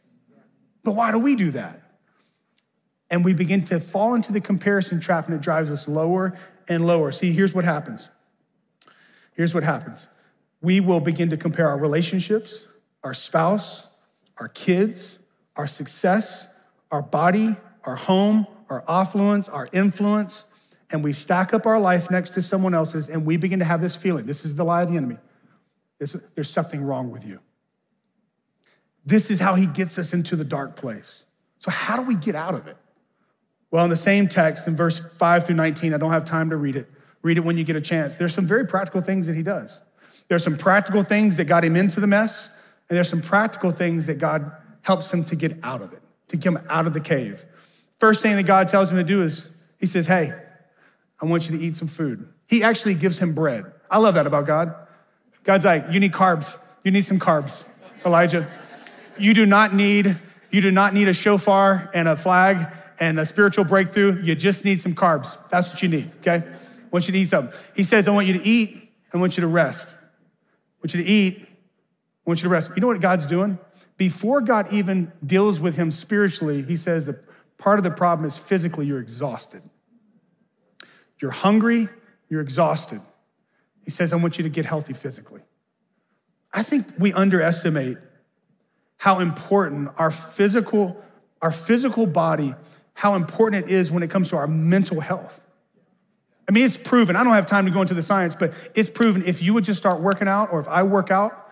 But why do we do that? And we begin to fall into the comparison trap and it drives us lower and lower. See, here's what happens. Here's what happens. We will begin to compare our relationships, our spouse, our kids, our success, our body, our home, our affluence, our influence, and we stack up our life next to someone else's, and we begin to have this feeling this is the lie of the enemy. This, there's something wrong with you. This is how he gets us into the dark place. So, how do we get out of it? Well, in the same text, in verse 5 through 19, I don't have time to read it. Read it when you get a chance. There's some very practical things that he does. There's some practical things that got him into the mess, and there's some practical things that God helps him to get out of it, to get him out of the cave. First thing that God tells him to do is, He says, Hey, I want you to eat some food. He actually gives him bread. I love that about God. God's like, you need carbs. You need some carbs, Elijah. You do not need, you do not need a shofar and a flag and a spiritual breakthrough. You just need some carbs. That's what you need, okay? I want you to eat something. He says, I want you to eat, I want you to rest. I want you to eat, I want you to rest. You know what God's doing? Before God even deals with him spiritually, he says the part of the problem is physically you're exhausted. You're hungry, you're exhausted. He says, I want you to get healthy physically. I think we underestimate how important our physical, our physical body, how important it is when it comes to our mental health. I mean, it's proven. I don't have time to go into the science, but it's proven if you would just start working out or if I work out,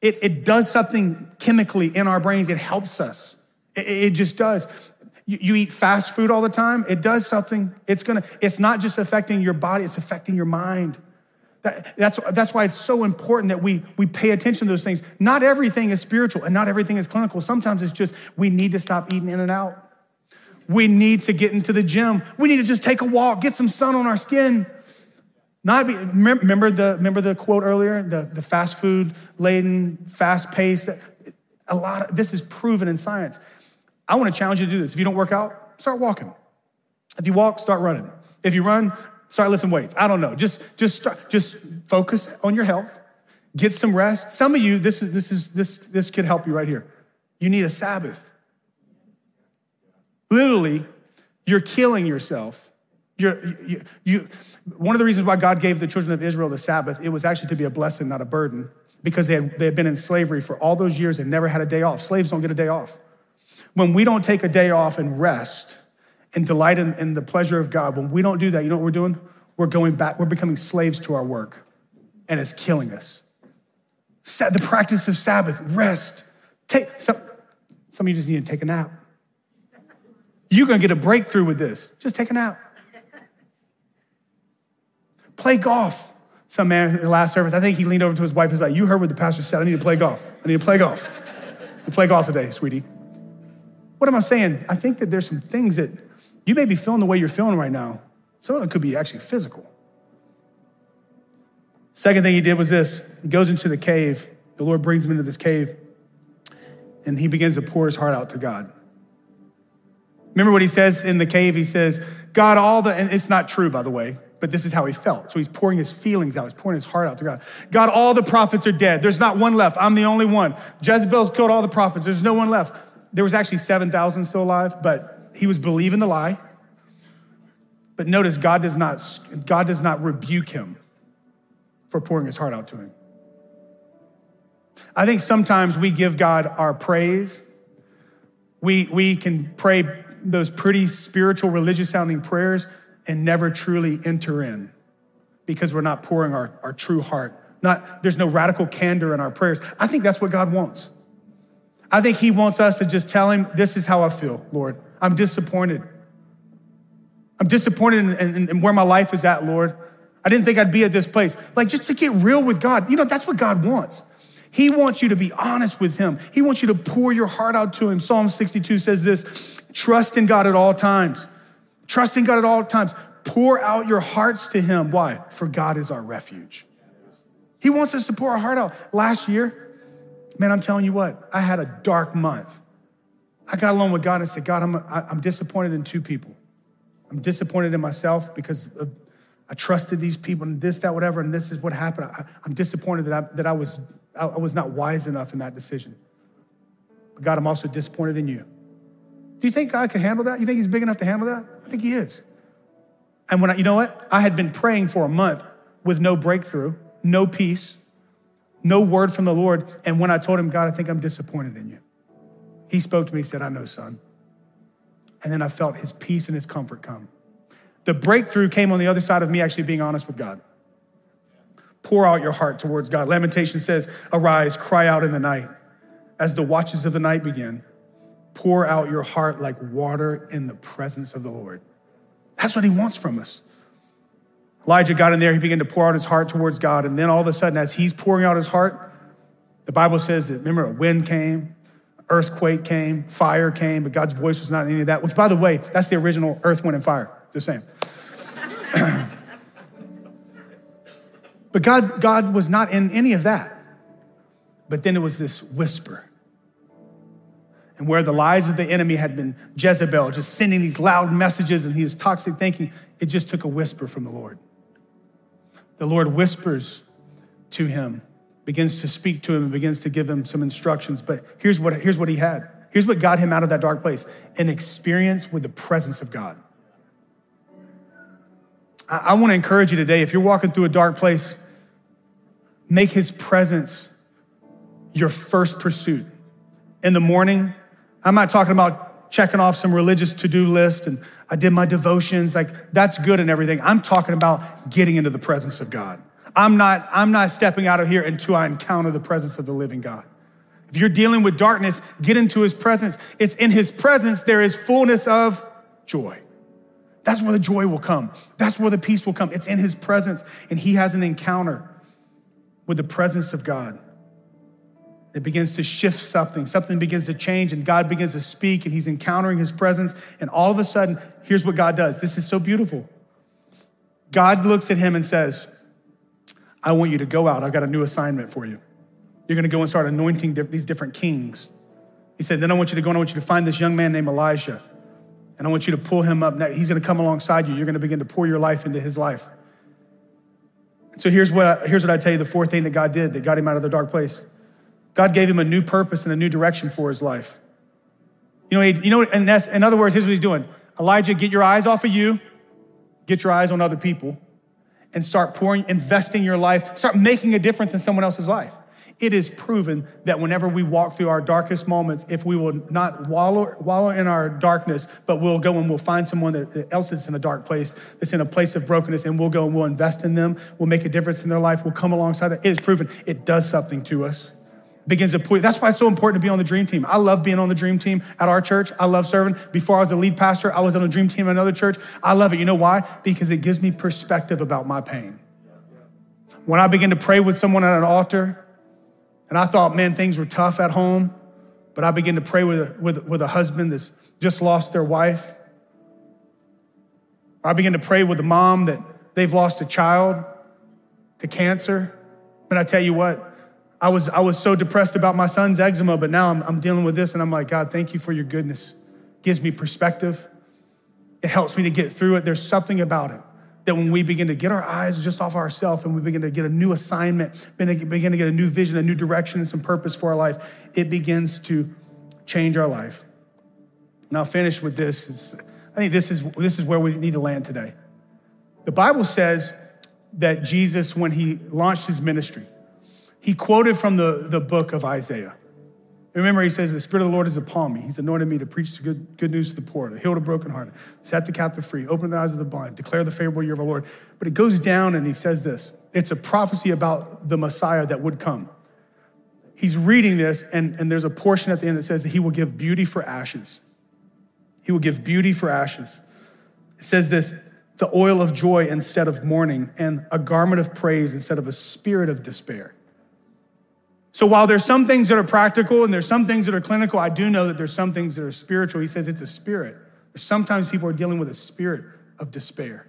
it, it does something chemically in our brains. It helps us. It, it just does. You, you eat fast food all the time, it does something. It's gonna, it's not just affecting your body, it's affecting your mind. That, that's, that's why it's so important that we, we pay attention to those things. Not everything is spiritual and not everything is clinical. Sometimes it's just we need to stop eating In-N-Out. We need to get into the gym. We need to just take a walk, get some sun on our skin. Not be, remember the remember the quote earlier, the, the fast food laden, fast paced. A lot this is proven in science. I want to challenge you to do this. If you don't work out, start walking. If you walk, start running. If you run, start lifting weights. I don't know. Just just start, just focus on your health. Get some rest. Some of you, this is this is this this could help you right here. You need a Sabbath. Literally, you're killing yourself. You're, you, you, one of the reasons why God gave the children of Israel the Sabbath, it was actually to be a blessing, not a burden, because they had, they had been in slavery for all those years and never had a day off. Slaves don't get a day off. When we don't take a day off and rest and delight in, in the pleasure of God, when we don't do that, you know what we're doing? We're going back, we're becoming slaves to our work, and it's killing us. The practice of Sabbath, rest. Take some, some of you just need to take a nap. You're gonna get a breakthrough with this. Just take a nap. Play golf. Some man in the last service, I think he leaned over to his wife and was like, You heard what the pastor said. I need to play golf. I need to play golf. You play golf today, sweetie. What am I saying? I think that there's some things that you may be feeling the way you're feeling right now. Some of it could be actually physical. Second thing he did was this he goes into the cave. The Lord brings him into this cave, and he begins to pour his heart out to God. Remember what he says in the cave? He says, God, all the, and it's not true, by the way, but this is how he felt. So he's pouring his feelings out. He's pouring his heart out to God. God, all the prophets are dead. There's not one left. I'm the only one. Jezebel's killed all the prophets. There's no one left. There was actually 7,000 still alive, but he was believing the lie. But notice God does not, God does not rebuke him for pouring his heart out to him. I think sometimes we give God our praise. We, we can pray those pretty spiritual, religious sounding prayers and never truly enter in because we're not pouring our, our true heart. Not, there's no radical candor in our prayers. I think that's what God wants. I think He wants us to just tell Him, This is how I feel, Lord. I'm disappointed. I'm disappointed in, in, in where my life is at, Lord. I didn't think I'd be at this place. Like, just to get real with God. You know, that's what God wants. He wants you to be honest with Him. He wants you to pour your heart out to Him. Psalm 62 says this trust in God at all times. Trust in God at all times. Pour out your hearts to Him. Why? For God is our refuge. He wants us to pour our heart out. Last year, man, I'm telling you what, I had a dark month. I got alone with God and said, God, I'm, I'm disappointed in two people. I'm disappointed in myself because of, I trusted these people and this, that, whatever, and this is what happened. I, am disappointed that I, that I was I, was not wise enough in that decision. But God, I'm also disappointed in you. Do you think God can handle that? You think He's big enough to handle that? I think He is. And when I, you know what? I had been praying for a month with no breakthrough, no peace, no word from the Lord. And when I told him, God, I think I'm disappointed in you, he spoke to me, said, I know, son. And then I felt his peace and his comfort come. The breakthrough came on the other side of me actually being honest with God. Pour out your heart towards God. Lamentation says, Arise, cry out in the night. As the watches of the night begin, pour out your heart like water in the presence of the Lord. That's what he wants from us. Elijah got in there, he began to pour out his heart towards God. And then all of a sudden, as he's pouring out his heart, the Bible says that, remember, a wind came, earthquake came, fire came, but God's voice was not in any of that, which, by the way, that's the original earth, wind, and fire. The same. <clears throat> but God, God was not in any of that. But then it was this whisper. And where the lies of the enemy had been Jezebel, just sending these loud messages and he was toxic thinking, it just took a whisper from the Lord. The Lord whispers to him, begins to speak to him, and begins to give him some instructions. But here's what, here's what he had. Here's what got him out of that dark place an experience with the presence of God. I, I want to encourage you today if you're walking through a dark place, make his presence your first pursuit. In the morning, I'm not talking about checking off some religious to do list and I did my devotions. Like, that's good and everything. I'm talking about getting into the presence of God. I'm not, I'm not stepping out of here until I encounter the presence of the living God. If you're dealing with darkness, get into his presence. It's in his presence there is fullness of joy. That's where the joy will come. That's where the peace will come. It's in his presence, and he has an encounter with the presence of God. It begins to shift something. Something begins to change, and God begins to speak, and he's encountering his presence. And all of a sudden, here's what God does. This is so beautiful. God looks at him and says, I want you to go out. I've got a new assignment for you. You're going to go and start anointing these different kings. He said, Then I want you to go and I want you to find this young man named Elijah. And I want you to pull him up. Now, He's going to come alongside you. You're going to begin to pour your life into his life. So here's what, I, here's what I tell you the fourth thing that God did that got him out of the dark place. God gave him a new purpose and a new direction for his life. You know, he, you know, that's, in other words, here's what he's doing. Elijah, get your eyes off of you, get your eyes on other people, and start pouring, investing your life, start making a difference in someone else's life. It is proven that whenever we walk through our darkest moments, if we will not wallow, wallow in our darkness, but we'll go and we'll find someone that else that's in a dark place, that's in a place of brokenness, and we'll go and we'll invest in them, we'll make a difference in their life, we'll come alongside them. It is proven it does something to us begins to put. That's why it's so important to be on the dream team. I love being on the dream team at our church. I love serving. Before I was a lead pastor, I was on the dream team at another church. I love it. You know why? Because it gives me perspective about my pain. When I begin to pray with someone at an altar, and I thought, man, things were tough at home, but I begin to pray with a, with, with a husband that's just lost their wife. I begin to pray with a mom that they've lost a child to cancer. And I tell you what, I was, I was so depressed about my son's eczema, but now I'm, I'm dealing with this and I'm like, God, thank you for your goodness. It gives me perspective. It helps me to get through it. There's something about it that when we begin to get our eyes just off ourselves and we begin to get a new assignment, begin to get a new vision, a new direction, and some purpose for our life, it begins to change our life. And I'll finish with this. I think this is, this is where we need to land today. The Bible says that Jesus, when he launched his ministry, he quoted from the, the book of Isaiah. Remember, he says, The Spirit of the Lord is upon me. He's anointed me to preach good, good news to the poor, to heal the brokenhearted, set the captive free, open the eyes of the blind, declare the favorable year of our Lord. But it goes down and he says this it's a prophecy about the Messiah that would come. He's reading this, and, and there's a portion at the end that says that he will give beauty for ashes. He will give beauty for ashes. It says this the oil of joy instead of mourning, and a garment of praise instead of a spirit of despair. So while there's some things that are practical and there's some things that are clinical, I do know that there's some things that are spiritual. He says it's a spirit. Sometimes people are dealing with a spirit of despair.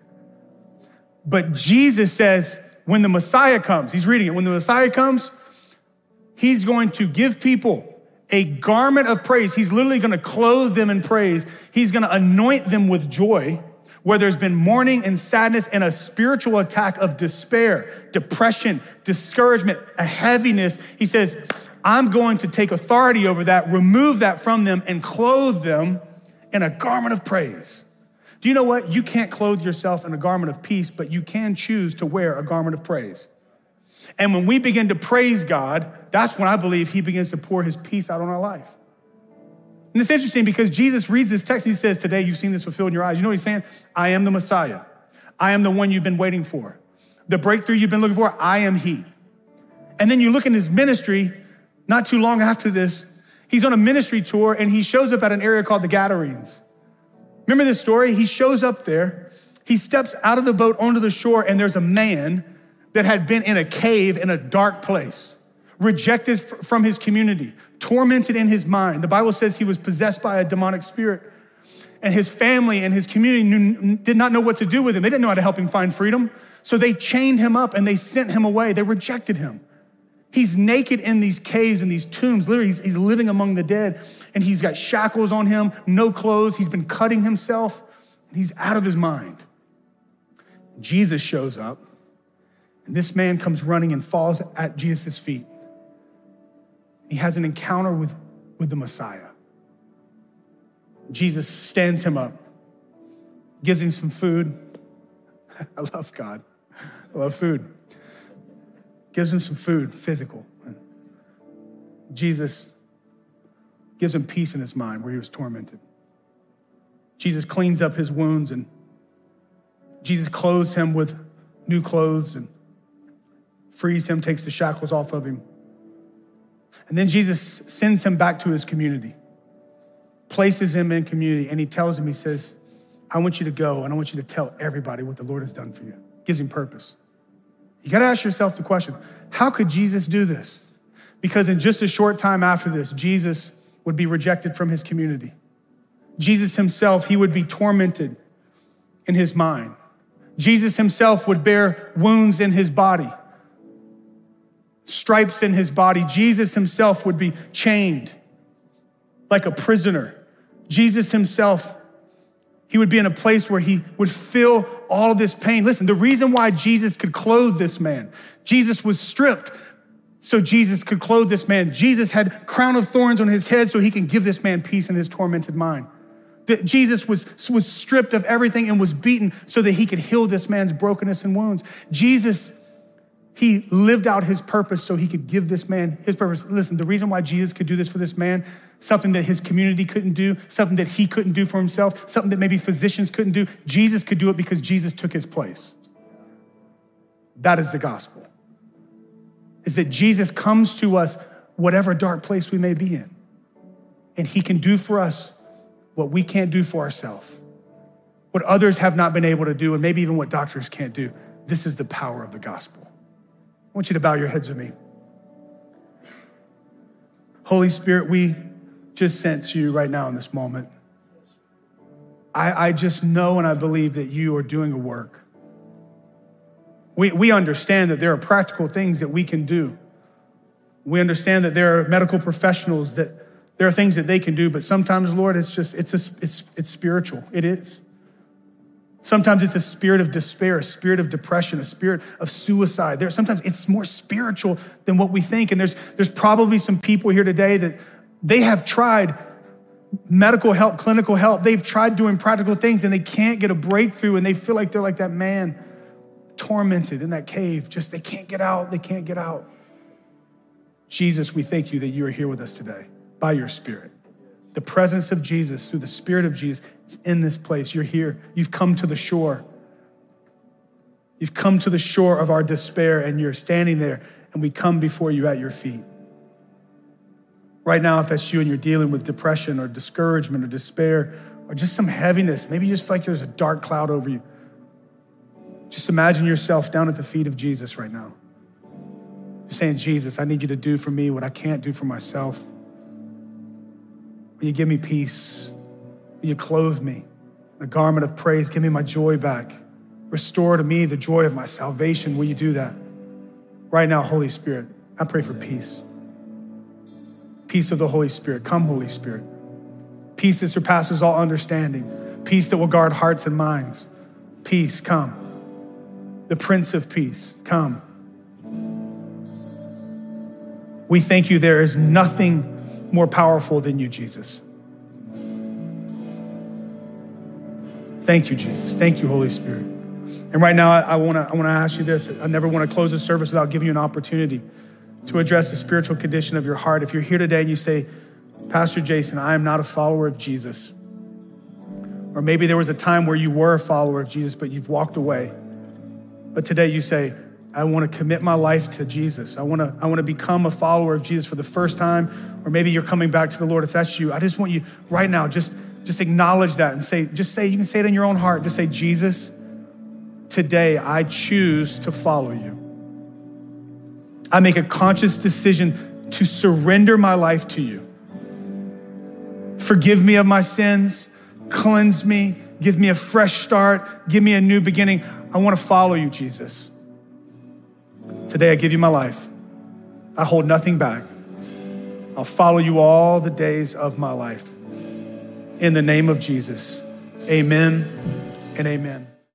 But Jesus says when the Messiah comes, he's reading it, when the Messiah comes, he's going to give people a garment of praise. He's literally going to clothe them in praise. He's going to anoint them with joy where there's been mourning and sadness and a spiritual attack of despair, depression, discouragement, a heaviness, he says, I'm going to take authority over that, remove that from them, and clothe them in a garment of praise. Do you know what? You can't clothe yourself in a garment of peace, but you can choose to wear a garment of praise. And when we begin to praise God, that's when I believe He begins to pour His peace out on our life. And it's interesting because Jesus reads this text. He says, Today you've seen this fulfilled in your eyes. You know what he's saying? I am the Messiah. I am the one you've been waiting for. The breakthrough you've been looking for, I am He. And then you look in his ministry, not too long after this, he's on a ministry tour and he shows up at an area called the Gadarenes. Remember this story? He shows up there, he steps out of the boat onto the shore, and there's a man that had been in a cave in a dark place, rejected from his community, tormented in his mind. The Bible says he was possessed by a demonic spirit. and his family and his community knew, did not know what to do with him. They didn't know how to help him find freedom. So they chained him up and they sent him away. They rejected him. He's naked in these caves and these tombs. Literally, he's, he's living among the dead and he's got shackles on him, no clothes. He's been cutting himself and he's out of his mind. Jesus shows up and this man comes running and falls at Jesus' feet. He has an encounter with, with the Messiah. Jesus stands him up, gives him some food. <laughs> I love God. I love food. Gives him some food, physical. Jesus gives him peace in his mind where he was tormented. Jesus cleans up his wounds and Jesus clothes him with new clothes and frees him, takes the shackles off of him. And then Jesus sends him back to his community, places him in community, and he tells him, he says, I want you to go and I want you to tell everybody what the Lord has done for you. Gives him purpose. You got to ask yourself the question how could Jesus do this? Because in just a short time after this, Jesus would be rejected from his community. Jesus himself, he would be tormented in his mind. Jesus himself would bear wounds in his body, stripes in his body. Jesus himself would be chained like a prisoner. Jesus himself, he would be in a place where he would feel all this pain. Listen, the reason why Jesus could clothe this man, Jesus was stripped so Jesus could clothe this man. Jesus had crown of thorns on his head so he can give this man peace in his tormented mind. That Jesus was, was stripped of everything and was beaten so that he could heal this man's brokenness and wounds. Jesus, he lived out his purpose so he could give this man his purpose. Listen, the reason why Jesus could do this for this man, something that his community couldn't do, something that he couldn't do for himself, something that maybe physicians couldn't do, Jesus could do it because Jesus took his place. That is the gospel. Is that Jesus comes to us whatever dark place we may be in. And he can do for us what we can't do for ourselves, what others have not been able to do, and maybe even what doctors can't do. This is the power of the gospel. Want you to bow your heads with me. Holy Spirit, we just sense you right now in this moment. I, I just know and I believe that you are doing a work. We, we understand that there are practical things that we can do. We understand that there are medical professionals that there are things that they can do, but sometimes, Lord, it's just, it's, a, it's, it's spiritual. It is. Sometimes it's a spirit of despair, a spirit of depression, a spirit of suicide. There, sometimes it's more spiritual than what we think. And there's, there's probably some people here today that they have tried medical help, clinical help. They've tried doing practical things and they can't get a breakthrough and they feel like they're like that man tormented in that cave. Just they can't get out, they can't get out. Jesus, we thank you that you are here with us today by your spirit. The presence of Jesus, through the spirit of Jesus, it's in this place. You're here. You've come to the shore. You've come to the shore of our despair and you're standing there, and we come before you at your feet. Right now, if that's you and you're dealing with depression or discouragement or despair or just some heaviness, maybe you just feel like there's a dark cloud over you. Just imagine yourself down at the feet of Jesus right now. Just saying, Jesus, I need you to do for me what I can't do for myself. Will you give me peace? Will you clothe me in a garment of praise? Give me my joy back. Restore to me the joy of my salvation. Will you do that? Right now, Holy Spirit, I pray for peace. Peace of the Holy Spirit. Come, Holy Spirit. Peace that surpasses all understanding. Peace that will guard hearts and minds. Peace, come. The Prince of Peace, come. We thank you there is nothing more powerful than you, Jesus. Thank you, Jesus. Thank you, Holy Spirit. And right now, I want to I want to ask you this. I never want to close the service without giving you an opportunity to address the spiritual condition of your heart. If you're here today and you say, Pastor Jason, I am not a follower of Jesus. Or maybe there was a time where you were a follower of Jesus, but you've walked away. But today you say, I want to commit my life to Jesus. I want to, I want to become a follower of Jesus for the first time, or maybe you're coming back to the Lord. If that's you, I just want you right now, just, just acknowledge that and say, just say, you can say it in your own heart. Just say, Jesus, today I choose to follow you. I make a conscious decision to surrender my life to you. Forgive me of my sins. cleanse me, give me a fresh start, give me a new beginning. I want to follow you, Jesus. Today I give you my life. I hold nothing back. I'll follow you all the days of my life. In the name of Jesus, amen and amen.